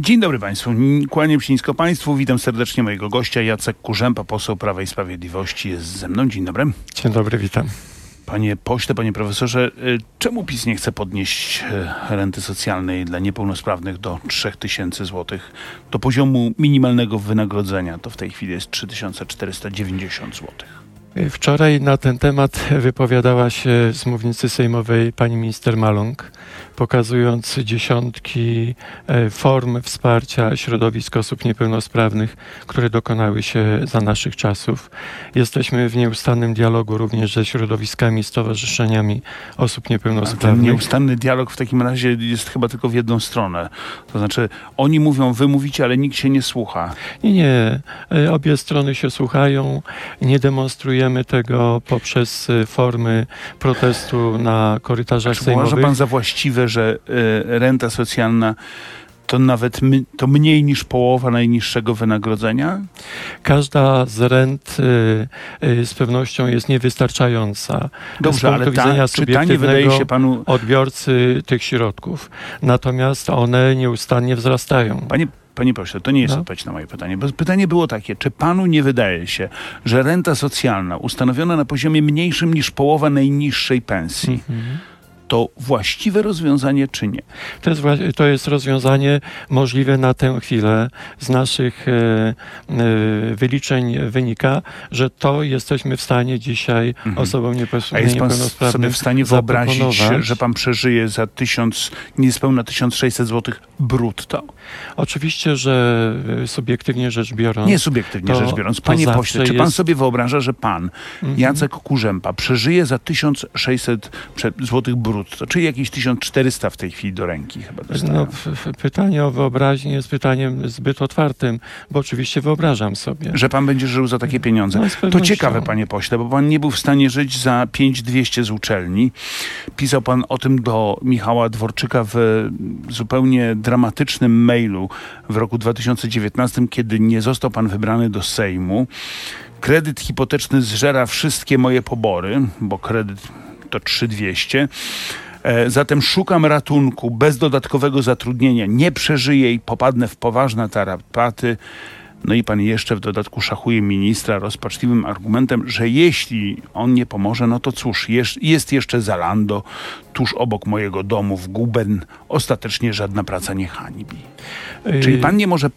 Dzień dobry Państwu. Kłaniam się nisko Państwu. Witam serdecznie mojego gościa Jacek Kurzępa, poseł Prawa i Sprawiedliwości jest ze mną. Dzień dobry. Dzień dobry, witam. Panie pośle, panie profesorze, y, czemu PiS nie chce podnieść y, renty socjalnej dla niepełnosprawnych do 3000 zł, do poziomu minimalnego wynagrodzenia? To w tej chwili jest 3490 zł. Wczoraj na ten temat wypowiadała się z mównicy sejmowej pani minister Maląg, pokazując dziesiątki e, form wsparcia środowisk osób niepełnosprawnych, które dokonały się za naszych czasów. Jesteśmy w nieustannym dialogu również ze środowiskami, stowarzyszeniami osób A niepełnosprawnych. ten nieustanny dialog w takim razie jest chyba tylko w jedną stronę. To znaczy, oni mówią, wy mówicie, ale nikt się nie słucha. Nie, nie. E, Obie strony się słuchają. Nie demonstrujemy tego poprzez e, formy protestu na korytarzach Czy uważa sejmowych. pan za właściwe, że y, renta socjalna to nawet my, to mniej niż połowa najniższego wynagrodzenia? Każda z rent y, y, z pewnością jest niewystarczająca z Dobrze, punktu ale ta, czy ta nie wydaje się panu... odbiorcy tych środków. Natomiast one nieustannie wzrastają. Panie, panie pośle, to nie jest No. odpowiedź na moje pytanie. Bo pytanie było takie, czy panu nie wydaje się, że renta socjalna ustanowiona na poziomie mniejszym niż połowa najniższej pensji Mhm. To właściwe rozwiązanie, czy nie? To jest, to jest rozwiązanie możliwe na tę chwilę. Z naszych e, e, wyliczeń wynika, że to jesteśmy w stanie dzisiaj Mhm. osobom niepos- A jest pan niepełnosprawnym sobie w stanie wyobrazić, że pan przeżyje za tysiąc, niespełna 1600 zł brutto? Oczywiście, że e, subiektywnie rzecz biorąc. Nie subiektywnie to- rzecz biorąc. Panie pośle, czy pan jest- sobie wyobraża, że pan, Mhm. Jacek Kurzępa, przeżyje za 1600 prze- zł brutto, czyli jakieś 1400 w tej chwili do ręki chyba dostają? No, pytanie o wyobraźnię jest pytaniem zbyt otwartym, bo oczywiście wyobrażam sobie. Że pan będzie żył za takie pieniądze. No, To ciekawe, panie pośle, bo pan nie był w stanie żyć za 5200 z uczelni. Pisał pan o tym do Michała Dworczyka w zupełnie dramatycznym mailu w roku 2019, kiedy nie został pan wybrany do Sejmu. Kredyt hipoteczny zżera wszystkie moje pobory, bo kredyt to 3200. E, Zatem szukam ratunku bez dodatkowego zatrudnienia. Nie przeżyję i popadnę w poważne tarapaty. No i pan jeszcze w dodatku szachuje ministra rozpaczliwym argumentem, że jeśli on nie pomoże, no to cóż, jest, jeszcze Zalando tuż obok mojego domu w Guben. Ostatecznie żadna praca nie hańbi. Czyli Y, pan nie może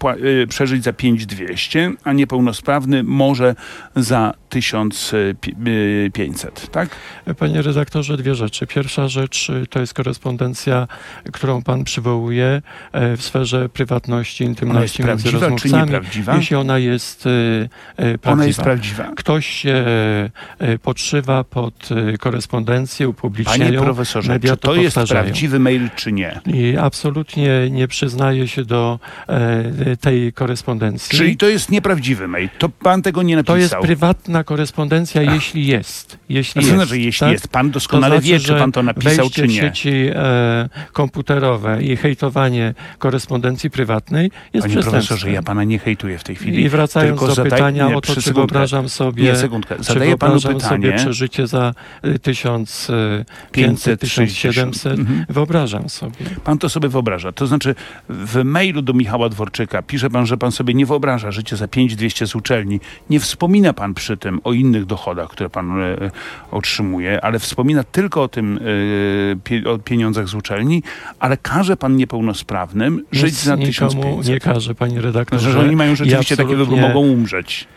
y, przeżyć za 5200, a niepełnosprawny może za 1500, tak? Panie redaktorze, dwie rzeczy. Pierwsza rzecz y, to jest korespondencja, którą pan przywołuje e, w sferze prywatności, Ona jest intymności między prawdziwa czy rozmówcami. Jeśli ona jest y, y, prawdziwa. Ona jest prawdziwa. Ktoś się y, podszywa pod korespondencję, upublicznia Panie ją. profesorze, media czy to to jest prawdziwy mail, czy nie? I absolutnie nie przyznaje się do e, tej korespondencji. Czyli to jest nieprawdziwy mail. To pan tego nie napisał. to jest prywatna korespondencja, jeśli jest. Jeśli co jest, znaczy, jeśli tak? jest? Pan doskonale to znaczy, wie, czy pan to napisał, czy nie. sieci e, komputerowe i hejtowanie korespondencji prywatnej jest Panie przestępstwem. profesorze, ja pana nie hejtuję w tej chwili. I wracając tylko do pytania nie, o to, czy sekundkę. wyobrażam sobie, Nie, sekundkę. czy Zadaję panu wyobrażam sobie pytanie. przeżycie za y, 1500, 1700, Mhm. wyobrażam sobie. Pan to sobie wyobraża. To znaczy, w mailu do Michała Dworczyka pisze pan, że pan sobie nie wyobraża życia za 5200 z uczelni. Nie wspomina pan przy tym o innych dochodach, które pan e, otrzymuje, ale wspomina tylko o tym e, pie, o pieniądzach z uczelni, ale każe pan niepełnosprawnym żyć Nic za nikomu 1500. nie każe, panie redaktorze. Że oni mają rzeczywiście I takiego, że absolutnie- mogą umrzeć.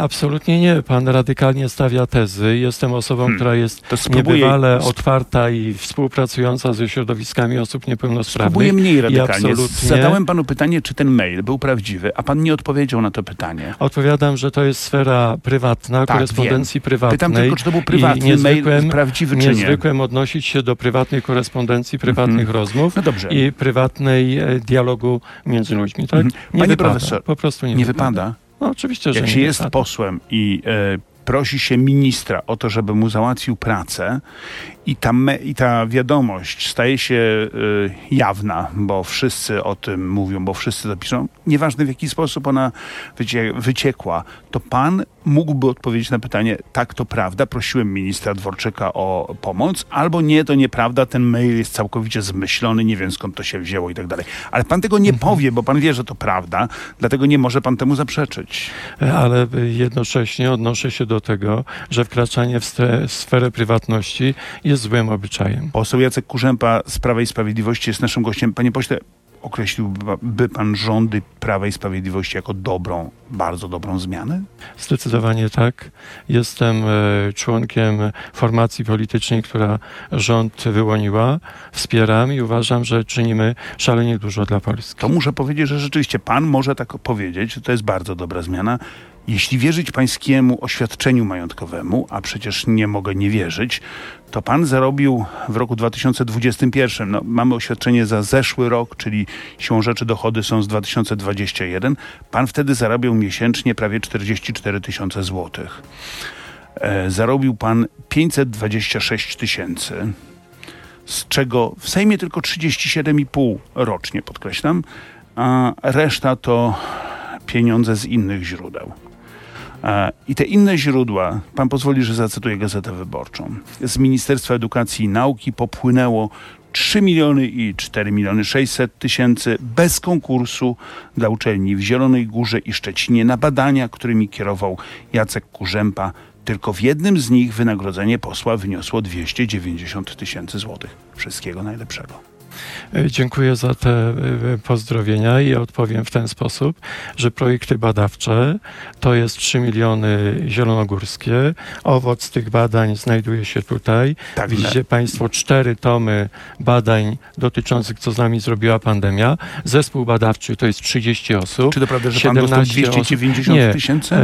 Absolutnie nie. Pan radykalnie stawia tezy. Jestem osobą, Hmm. która jest To spróbuję, niebywale otwarta i współpracująca ze środowiskami osób niepełnosprawnych. spróbuję mniej radykalnie. absolutnie- Zadałem panu pytanie, czy ten mail był prawdziwy, a pan nie odpowiedział na to pytanie. Odpowiadam, że to jest sfera prywatna, Tak, korespondencji prywatnej. Pytam tylko, czy to był prywatny mail, prawdziwy czy nie. Niezwykłem odnosić się do prywatnej korespondencji, prywatnych Mhm. rozmów No i prywatnej e, dialogu między ludźmi. Tak? Mhm. Nie Panie wypada. profesor, po prostu nie, Nie wypada. No, oczywiście, że Jak się jest posłem i e, prosi się ministra o to, żeby mu załatwił pracę i ta, me, i ta wiadomość staje się y, jawna, bo wszyscy o tym mówią, bo wszyscy to piszą, nieważne w jaki sposób ona wycie, wyciekła, to pan mógłby odpowiedzieć na pytanie, tak to prawda, prosiłem ministra Dworczyka o pomoc, albo nie, to nieprawda, ten mail jest całkowicie zmyślony, nie wiem skąd to się wzięło i tak dalej. Ale pan tego nie mhm. powie, bo pan wie, że to prawda, dlatego nie może pan temu zaprzeczyć. Ale jednocześnie odnoszę się do tego, że wkraczanie w sferę prywatności jest złym obyczajem. Poseł Jacek Kurzępa z Prawa i Sprawiedliwości jest naszym gościem. Panie pośle, określiłby pan rządy Prawa i Sprawiedliwości jako dobrą, bardzo dobrą zmianę? Zdecydowanie tak. Jestem e, członkiem formacji politycznej, która rząd wyłoniła. Wspieram i uważam, że czynimy szalenie dużo dla Polski. To muszę powiedzieć, że rzeczywiście pan może tak powiedzieć, że to jest bardzo dobra zmiana. Jeśli wierzyć pańskiemu oświadczeniu majątkowemu, a przecież nie mogę nie wierzyć, to pan zarobił w roku 2021, no, mamy oświadczenie za zeszły rok, czyli siłą rzeczy dochody są z 2021, pan wtedy zarabiał miesięcznie prawie 44 tysiące złotych. E, zarobił pan 526 tysięcy, z czego w Sejmie tylko 37,5 rocznie, podkreślam, a reszta to pieniądze z innych źródeł. I te inne źródła, pan pozwoli, że zacytuję Gazetę Wyborczą. Z Ministerstwa Edukacji i Nauki popłynęło 3 miliony i 4 miliony 600 tysięcy bez konkursu dla uczelni w Zielonej Górze i Szczecinie na badania, którymi kierował Jacek Kurzępa. Tylko w jednym z nich wynagrodzenie posła wyniosło 290 tysięcy złotych. Wszystkiego najlepszego. E, dziękuję za te e, pozdrowienia i odpowiem w ten sposób, że projekty badawcze to jest 3 miliony zielonogórskie. Owoc tych badań znajduje się tutaj. Tak, Widzicie. Państwo cztery tomy badań dotyczących, co z nami zrobiła pandemia. Zespół badawczy to jest 30 osób. Czy to prawda, że pan dostał 290 tysięcy?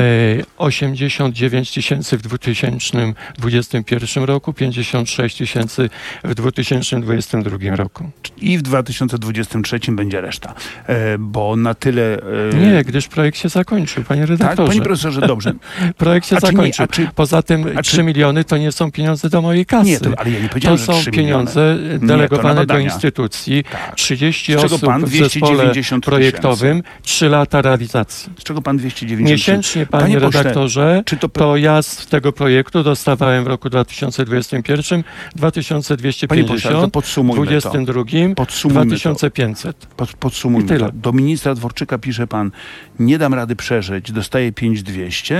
89 tysięcy w 2021 roku, 56 tysięcy w 2022 roku i w 2023 będzie reszta, e, bo na tyle... E, nie, gdyż projekt się zakończył, panie tak, redaktorze. Tak, panie profesorze, dobrze. projekt się a zakończył. Nie, czy, Poza tym a 3 miliony to nie są pieniądze do mojej kasy. Nie, to, ale ja nie powiedziałem, to że 3 są pieniądze miliony. delegowane nie, do instytucji. Tak. 30 osób pan 290 w projektowym, 3 lata realizacji. Z czego pan 290 Miesięcznie, panie, panie redaktorze, pośle, to... to ja z tego projektu dostawałem w roku 2021 2250, pośle, 22 Podsumujmy 2500. To. Podsumujmy I tyle. To. Do ministra Dworczyka pisze pan, nie dam rady przeżyć, dostaję 5200.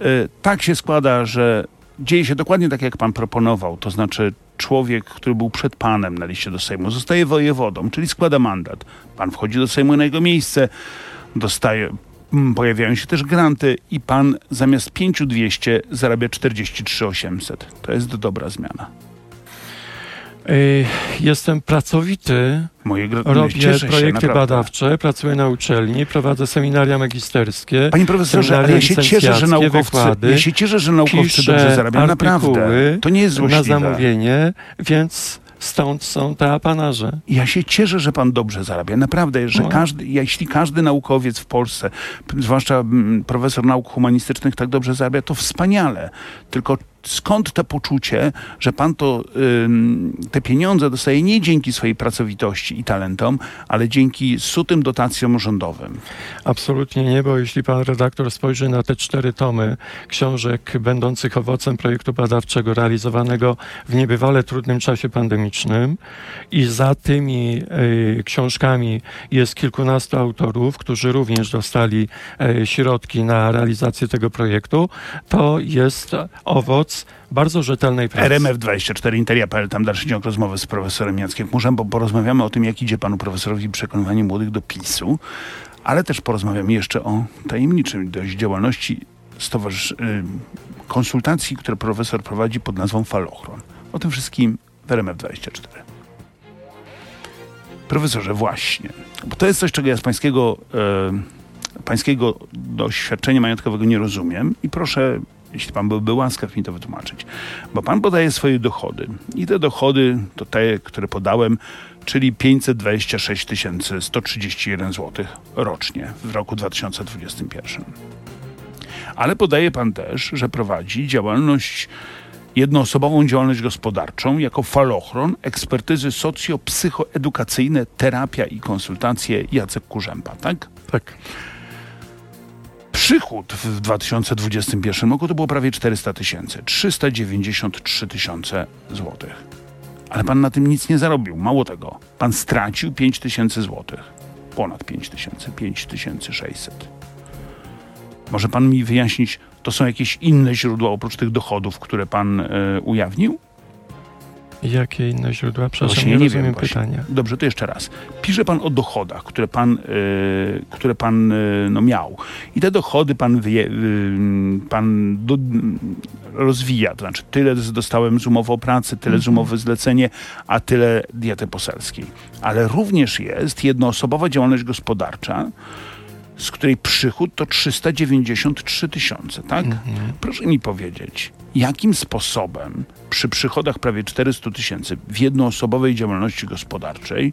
Yy, e, tak się składa, że dzieje się dokładnie tak, jak pan proponował, to znaczy człowiek, który był przed panem na liście do Sejmu, zostaje wojewodą, czyli składa mandat. Pan wchodzi do Sejmu na jego miejsce, dostaje, mm, pojawiają się też granty i pan zamiast 5200 zarabia 43800. To jest dobra zmiana. Jestem pracowity, Moje robię projekty badawcze, pracuję na uczelni, prowadzę seminaria magisterskie. Panie profesorze, ale ja się cieszę, że naukowcy, wykłady, ja się cieszę, że naukowcy dobrze zarabiają. Naprawdę. To nie jest złośliwe. Na zamówienie, więc stąd są te apanarze. Ja się cieszę, że pan dobrze zarabia. Naprawdę, że no. każdy, jeśli każdy naukowiec w Polsce, zwłaszcza mm, profesor nauk humanistycznych tak dobrze zarabia, to wspaniale. Tylko skąd to poczucie, że pan to, te pieniądze dostaje nie dzięki swojej pracowitości i talentom, ale dzięki sutym dotacjom rządowym? Absolutnie nie, bo jeśli pan redaktor spojrzy na te cztery tomy książek będących owocem projektu badawczego realizowanego w niebywale trudnym czasie pandemicznym i za tymi y, książkami jest kilkunastu autorów, którzy również dostali y, środki na realizację tego projektu, to jest owoc bardzo rzetelnej pracy. RMF24 Interia.pl, tam dalszy ciąg rozmowy z profesorem Jackiem Murzem, bo porozmawiamy o tym, jak idzie panu profesorowi przekonywanie młodych do PiSu, ale też porozmawiamy jeszcze o tajemniczym dość działalności stowarzysz... Y, konsultacji, które profesor prowadzi pod nazwą Falochron. O tym wszystkim w RMF24. Profesorze, właśnie, bo to jest coś, czego ja z pańskiego, e, pańskiego doświadczenia majątkowego nie rozumiem i proszę jeśli pan byłby łaskaw mi to wytłumaczyć. Bo pan podaje swoje dochody i te dochody to te, które podałem, czyli 526 131 zł rocznie w roku 2021. Ale podaje pan też, że prowadzi działalność jednoosobową działalność gospodarczą jako falochron, ekspertyzy socjo-psychoedukacyjne, terapia i konsultacje Jacek Kurzępa, tak? Tak. Przychód w 2021 roku to było prawie 400 tysięcy, 393 tysiące złotych. Ale pan na tym nic nie zarobił. Mało tego, pan stracił 5 tysięcy złotych. Ponad 5 tysięcy, 5600. Może pan mi wyjaśnić, to są jakieś inne źródła oprócz tych dochodów, które pan y, ujawnił? Jakie inne źródła? Przepraszam, Właśnie nie, nie rozumiem właśnie. pytania. Dobrze, to jeszcze raz. Pisze pan o dochodach, które pan, y, które pan y, no, miał. I te dochody pan, wyje, y, pan do, rozwija. To znaczy, tyle dostałem z umowy o pracy, tyle z umowy zlecenie, a tyle diety poselskiej. Ale również jest jednoosobowa działalność gospodarcza, z której przychód to 393 tysiące, tak? Proszę mi powiedzieć, jakim sposobem przy przychodach prawie 400 tysięcy w jednoosobowej działalności gospodarczej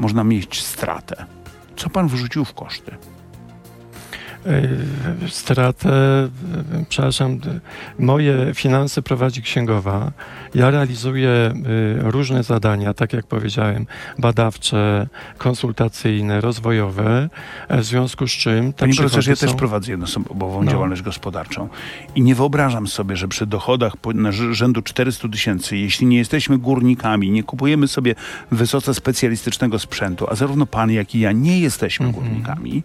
można mieć stratę? Co pan wrzucił w koszty? Y, Stratę, y, przepraszam, y, moje finanse prowadzi księgowa. Ja realizuję różne zadania, tak jak powiedziałem, badawcze, konsultacyjne, rozwojowe, e, w związku z czym Panie profesorze, ja też prowadzę jednoosobową No. działalność gospodarczą i nie wyobrażam sobie, że przy dochodach rzędu 400 tysięcy, jeśli nie jesteśmy górnikami, nie kupujemy sobie wysoce specjalistycznego sprzętu, a zarówno pan, jak i ja nie jesteśmy Mhm. górnikami,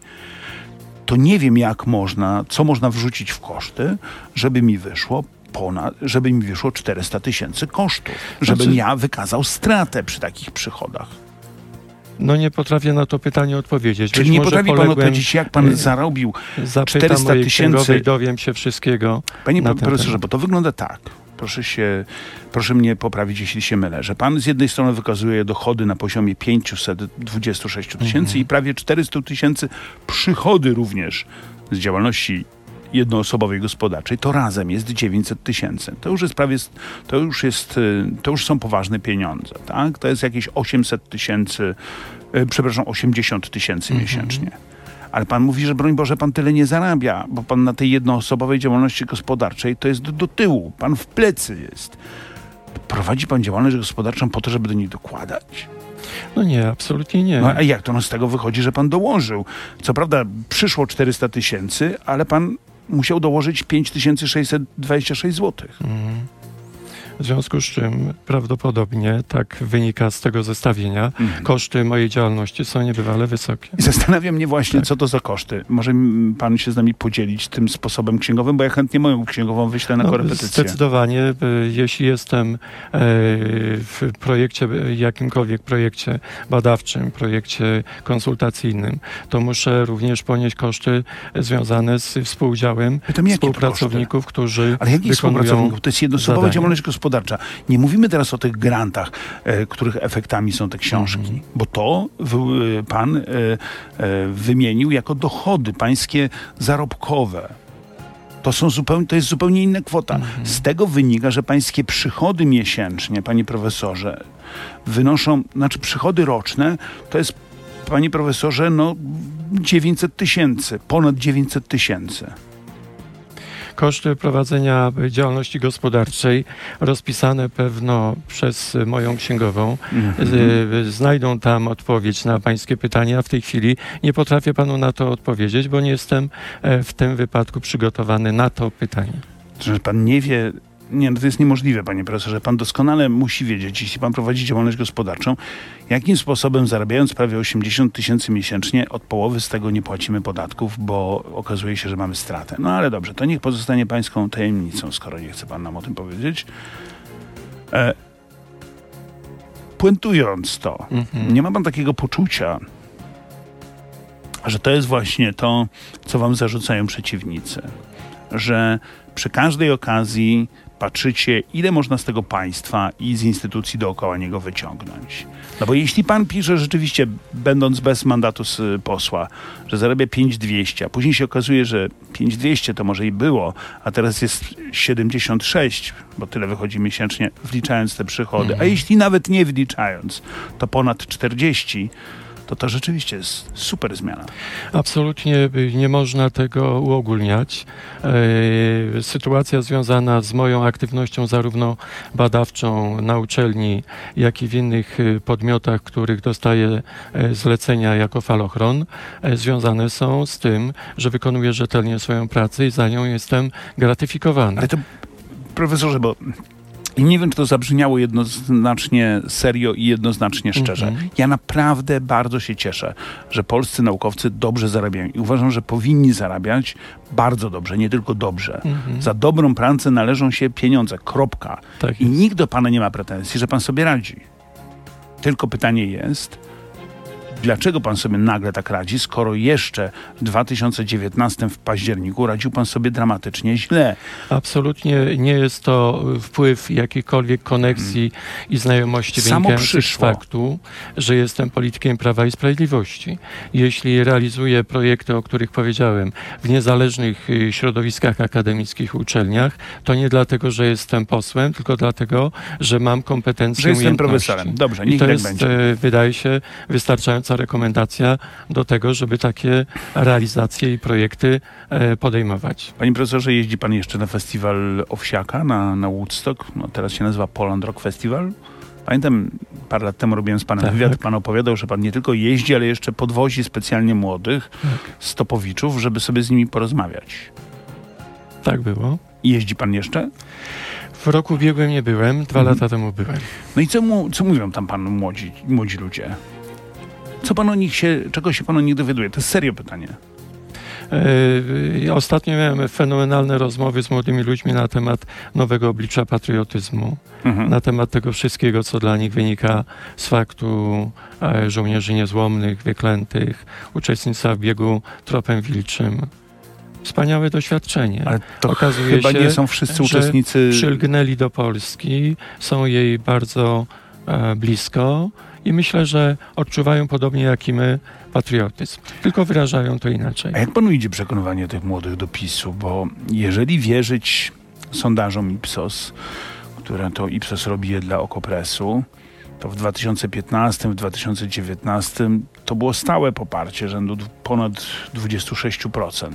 to nie wiem, jak można, co można wrzucić w koszty, żeby mi wyszło ponad, żeby mi wyszło 400 tysięcy kosztów, żebym Znaczy- ja wykazał stratę przy takich przychodach. No nie potrafię na to pytanie odpowiedzieć. Czyli Być nie potrafi pan odpowiedzieć, jak pan y, zarobił Zapytam 400 mojej tysięcy- dowiem się wszystkiego. Panie profesorze, temat. bo to wygląda tak. Proszę, się, proszę mnie poprawić, jeśli się mylę, że pan z jednej strony wykazuje dochody na poziomie 526 tysięcy Mhm. i prawie 400 tysięcy przychody również z działalności jednoosobowej gospodarczej, to razem jest 900 tysięcy. To już jest prawie, to już jest, to już są poważne pieniądze, tak? To jest jakieś 800 tysięcy, y, przepraszam, 80 tysięcy Mhm. miesięcznie. Ale pan mówi, że broń Boże, pan tyle nie zarabia, bo pan na tej jednoosobowej działalności gospodarczej to jest do, do tyłu, pan w plecy jest. Prowadzi pan działalność gospodarczą po to, żeby do niej dokładać? No nie, absolutnie nie. No a jak to? No z tego wychodzi, że pan dołożył. Co prawda przyszło 400 tysięcy, ale pan musiał dołożyć 5626 zł. Mhm. W związku z czym prawdopodobnie, tak wynika z tego zestawienia, Mhm. koszty mojej działalności są niebywale wysokie. I zastanawia mnie właśnie, Tak. co to za koszty. Może pan się z nami podzielić tym sposobem księgowym, bo ja chętnie moją księgową wyślę na No, korepetycję. Zdecydowanie, y, jeśli jestem e, w projekcie, jakimkolwiek projekcie badawczym, projekcie konsultacyjnym, to muszę również ponieść koszty związane z współudziałem koszty? współpracowników, którzy Ale jakich współpracowników? To jest jednoosobowa działalność gospodarcza. Nie mówimy teraz o tych grantach, e, których efektami są te książki, Mhm. bo to e, pan e, wymienił jako dochody pańskie zarobkowe. To, są zupełnie, to jest zupełnie inna kwota. Mhm. Z tego wynika, że pańskie przychody miesięcznie, panie profesorze, wynoszą, znaczy przychody roczne, to jest, panie profesorze, no 900 tysięcy, ponad 900 tysięcy. Koszty prowadzenia działalności gospodarczej rozpisane pewno przez moją księgową. Mhm. Znajdą tam odpowiedź na pańskie pytania. W tej chwili nie potrafię panu na to odpowiedzieć, bo nie jestem e, w tym wypadku przygotowany na to pytanie. że pan nie wie, nie, no to jest niemożliwe, panie profesorze. Pan doskonale musi wiedzieć, jeśli pan prowadzi działalność gospodarczą, jakim sposobem zarabiając prawie 80 tysięcy miesięcznie, od połowy z tego nie płacimy podatków, bo okazuje się, że mamy stratę. No ale dobrze, to niech pozostanie pańską tajemnicą, skoro nie chce pan nam o tym powiedzieć. E, puentując to, Mhm. nie ma pan takiego poczucia, że to jest właśnie to, co wam zarzucają przeciwnicy. Że przy każdej okazji patrzycie, ile można z tego państwa i z instytucji dookoła niego wyciągnąć. No bo jeśli pan pisze rzeczywiście, będąc bez mandatu z y, posła, że zarabia 5200, a później się okazuje, że 5200 to może i było, a teraz jest 76, bo tyle wychodzi miesięcznie, wliczając te przychody, a Mhm. jeśli nawet nie wliczając, to ponad 40, to to rzeczywiście jest super zmiana. Absolutnie nie można tego uogólniać. E, sytuacja związana z moją aktywnością zarówno badawczą na uczelni, jak i w innych e, podmiotach, których dostaję e, zlecenia jako falochron, związane są z tym, że wykonuję rzetelnie swoją pracę i za nią jestem gratyfikowany. Ale to profesorze, bo i nie wiem, czy to zabrzmiało jednoznacznie serio i jednoznacznie szczerze. Mm -hmm. Ja naprawdę bardzo się cieszę, że polscy naukowcy dobrze zarabiają i uważam, że powinni zarabiać bardzo dobrze, nie tylko dobrze. Mm -hmm. Za dobrą pracę należą się pieniądze, kropka. Tak I nikt do pana nie ma pretensji, że pan sobie radzi. Tylko pytanie jest, Dlaczego pan sobie nagle tak radzi, skoro jeszcze w 2019 w październiku radził pan sobie dramatycznie źle? Absolutnie nie jest to wpływ jakiejkolwiek koneksji hmm. i znajomości Samo wynikających z faktu, że jestem politykiem Prawa i Sprawiedliwości. Jeśli realizuję projekty, o których powiedziałem, w niezależnych y, środowiskach akademickich, uczelniach, to nie dlatego, że jestem posłem, tylko dlatego, że mam kompetencje, że jestem profesorem. Dobrze, niech I to tak jest, będzie. Y, wydaje się, wystarczająca rekomendacja do tego, żeby takie realizacje i projekty e, podejmować. Panie profesorze, jeździ pan jeszcze na festiwal Owsiaka na, na Woodstock? No, teraz się nazywa Poland Rock Festival. Pamiętam, parę lat temu robiłem z panem tak. wywiad, pan opowiadał, że pan nie tylko jeździ, ale jeszcze podwozi specjalnie młodych tak. stopowiczów, żeby sobie z nimi porozmawiać. Tak było. I jeździ pan jeszcze? W roku ubiegłym nie byłem, dwa mhm. lata temu byłem. No i co, mu, co mówią tam panu młodzi, młodzi ludzie? Co pan o nich się, czego się pan o nich dowiaduje? To jest serio pytanie. Yy, ostatnio miałem fenomenalne rozmowy z młodymi ludźmi na temat nowego oblicza patriotyzmu, mhm. na temat tego wszystkiego, co dla nich wynika z faktu e, żołnierzy niezłomnych, wyklętych, uczestnictwa w biegu tropem wilczym. Wspaniałe doświadczenie. Ale to Okazuje chyba się, nie są wszyscy uczestnicy. Przylgnęli do Polski, są jej bardzo e, blisko i myślę, że odczuwają podobnie jak i my patriotyzm, tylko wyrażają to inaczej. A jak panu idzie przekonywanie tych młodych do PiSu? Bo jeżeli wierzyć sondażom Ipsos, które to Ipsos robi je dla Okopresu, to w 2015, w 2019 to było stałe poparcie rzędu ponad 26%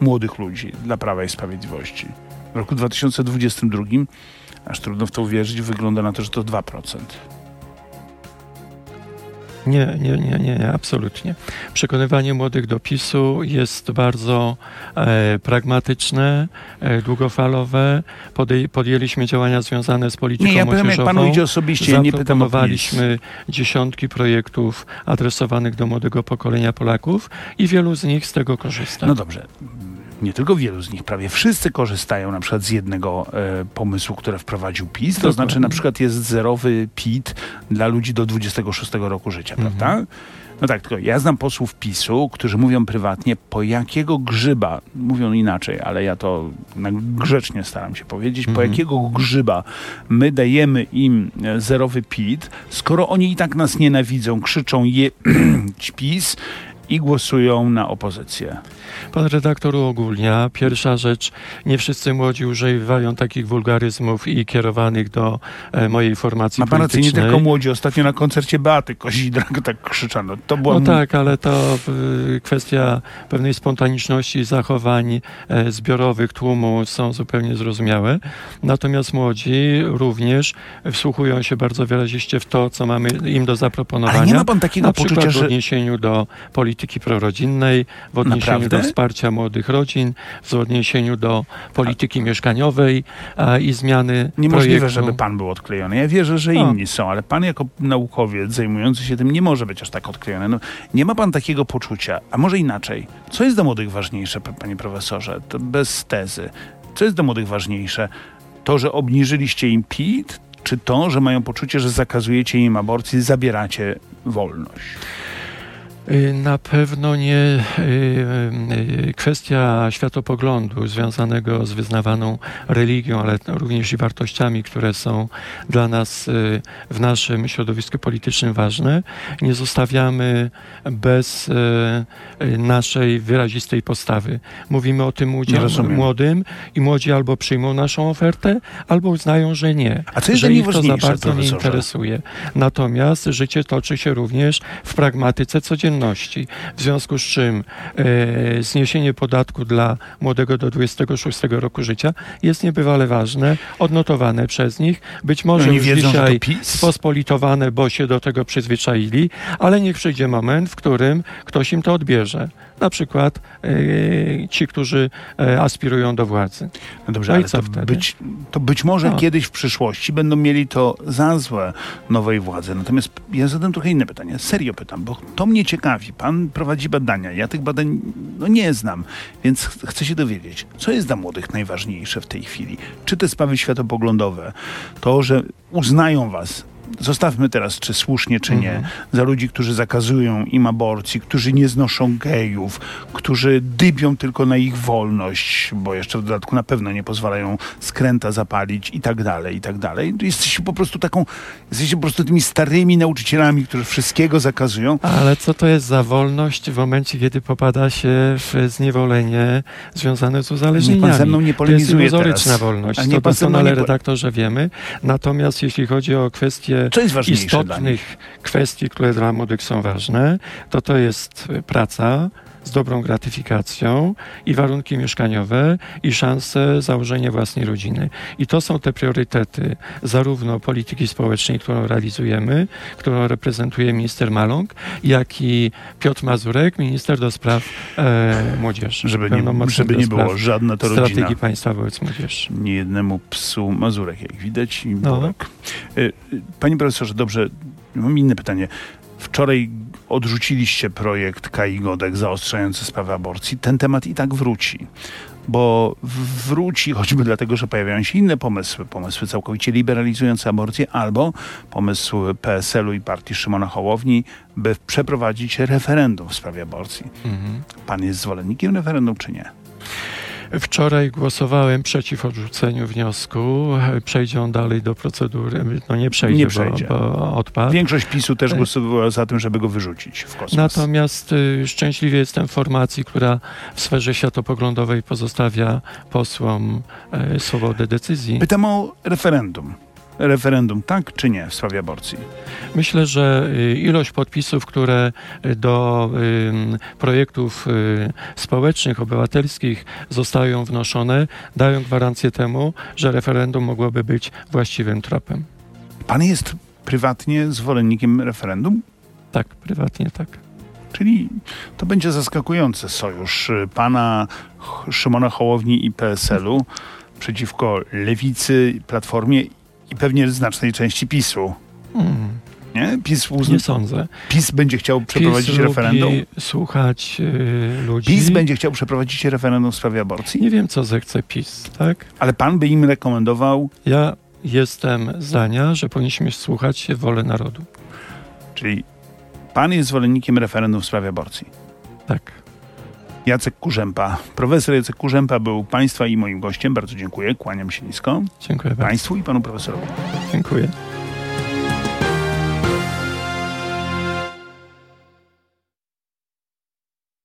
młodych ludzi dla Prawa i Sprawiedliwości. W roku 2022, aż trudno w to uwierzyć, wygląda na to, że to 2%. Nie, nie, nie, nie, absolutnie. Przekonywanie młodych do PiSu jest bardzo e, pragmatyczne, e, długofalowe. Podej, podjęliśmy działania związane z polityką nie, ja młodzieżową. Jak panu idzie osobiście, nie pytam o PiS. dziesiątki projektów adresowanych do młodego pokolenia Polaków i wielu z nich z tego korzysta. No dobrze nie tylko wielu z nich, prawie wszyscy korzystają na przykład z jednego e, pomysłu, który wprowadził PiS, to znaczy na przykład jest zerowy PIT dla ludzi do 26 roku życia, mhm. prawda? No tak, tylko ja znam posłów PiSu, którzy mówią prywatnie, po jakiego grzyba, mówią inaczej, ale ja to grzecznie staram się powiedzieć, po mhm. jakiego grzyba my dajemy im e, zerowy PIT, skoro oni i tak nas nienawidzą, krzyczą je PiS i głosują na opozycję. Pan redaktor uogólnia. Pierwsza rzecz, nie wszyscy młodzi używają takich wulgaryzmów i kierowanych do e, mojej formacji Ma pan rację, nie tylko młodzi. Ostatnio na koncercie Beaty Kozidrak tak krzyczano. To była... No tak, ale to y, kwestia pewnej spontaniczności zachowań e, zbiorowych tłumu są zupełnie zrozumiałe. Natomiast młodzi również wsłuchują się bardzo wyraziście w to, co mamy im do zaproponowania. Ale nie ma pan takiego na poczucia, że... w odniesieniu do polityki prorodzinnej, w odniesieniu Naprawdę? do wsparcia młodych rodzin, w odniesieniu do polityki mieszkaniowej a, i zmiany Niemożliwe, projektu. żeby pan był odklejony. Ja wierzę, że inni są, ale pan jako naukowiec zajmujący się tym nie może być aż tak odklejony. No, nie ma pan takiego poczucia, a może inaczej. Co jest dla młodych ważniejsze, panie profesorze? To bez tezy. Co jest dla młodych ważniejsze? To, że obniżyliście im PIT, czy to, że mają poczucie, że zakazujecie im aborcji, zabieracie wolność? Y, Na pewno nie y, y, kwestia światopoglądu związanego z wyznawaną religią, ale również i wartościami, które są dla nas w naszym środowisku politycznym ważne. Nie zostawiamy bez naszej wyrazistej postawy. Mówimy o tym młodym i młodzi albo przyjmą naszą ofertę, albo uznają, że nie. A co jest że ich to za bardzo nie interesuje. Natomiast życie toczy się również w pragmatyce W związku z czym e, zniesienie podatku dla młodego do 26 roku życia jest niebywale ważne, odnotowane przez nich. Być może Oni już wiedzą, dzisiaj spospolitowane, bo się do tego przyzwyczaili, ale niech przyjdzie moment, w którym ktoś im to odbierze. Na przykład e, ci, którzy e, aspirują do władzy. No dobrze, No ale to wtedy? być, to być może No. kiedyś w przyszłości będą mieli to za złe nowej władzy. Natomiast ja zadam trochę inne pytanie. Serio pytam, bo to mnie ciekawi. Pan prowadzi badania. Ja tych badań no, nie znam, więc ch- chcę się dowiedzieć, co jest dla młodych najważniejsze w tej chwili. Czy te sprawy światopoglądowe, to, że uznają was Zostawmy teraz, czy słusznie, czy nie, Mhm. za ludzi, którzy zakazują im aborcji, którzy nie znoszą gejów, którzy dybią tylko na ich wolność, bo jeszcze w dodatku na pewno nie pozwalają skręta zapalić i tak dalej, i tak dalej. Jesteście po prostu taką, jesteście po prostu tymi starymi nauczycielami, którzy wszystkiego zakazują. Ale co to jest za wolność w momencie, kiedy popada się w zniewolenie związane z Niech uzależnieniami? pan ze mną nie To jest polemizuje iluzoryczna teraz. wolność. A To ze mną doskonale nie redaktorze wiemy. Natomiast jeśli chodzi o kwestie Nich? istotnych kwestii, które dla młodych są ważne, to to jest praca z dobrą gratyfikacją i warunki mieszkaniowe i szanse założenia własnej rodziny. I to są te priorytety zarówno polityki społecznej, którą realizujemy, którą reprezentuje minister Maląg, jak i Piotr Mazurek, minister do spraw e, młodzieży. Żeby nie, żeby nie było, żadna to rodzina. Strategii państwa wobec młodzieży. Nie jednemu psu Mazurek, jak widać, i No. Y, y, Panie profesorze, dobrze, mam inne pytanie. Wczoraj odrzuciliście projekt Kai Godek zaostrzający sprawę aborcji. Ten temat i tak wróci. Bo wróci choćby dlatego, że pojawiają się inne pomysły. Pomysły całkowicie liberalizujące aborcję albo pomysł PSL-u i partii Szymona Hołowni, by przeprowadzić referendum w sprawie aborcji. Mhm. Pan jest zwolennikiem referendum czy nie? Wczoraj głosowałem przeciw odrzuceniu wniosku. Przejdzie on dalej do procedury. No nie przejdzie, Nie bo, przejdzie. bo odpadł. Większość PiSu też E. głosowała za tym, żeby go wyrzucić w kosmos. Natomiast y, szczęśliwie jestem w formacji, która w sferze światopoglądowej pozostawia posłom y, swobodę decyzji. Pytam o referendum. Referendum tak czy nie w sprawie aborcji? Myślę, że y, ilość podpisów, które y, do y, projektów społecznych, obywatelskich zostają wnoszone, dają gwarancję temu, że referendum mogłoby być właściwym tropem. Pan jest prywatnie zwolennikiem referendum? Tak, prywatnie tak. Czyli to będzie zaskakujący sojusz pana Szymona Hołowni i PSL-u przeciwko Lewicy, Platformie i pewnie znacznej części PiSu. Mm, Nie? PiS, uzna, nie sądzę. PiS będzie chciał przeprowadzić PiS referendum? słuchać y, ludzi. PiS będzie chciał przeprowadzić referendum w sprawie aborcji? Nie wiem, co zechce PiS, tak? Ale pan by im rekomendował, Ja jestem zdania, że powinniśmy słuchać się wolę narodu. czyli pan jest zwolennikiem referendum w sprawie aborcji. Tak. Jacek Kurzępa. Profesor Jacek Kurzępa był Państwa i moim gościem. Bardzo dziękuję. Kłaniam się nisko. Dziękuję bardzo. Państwu i Panu Profesorowi. Dziękuję.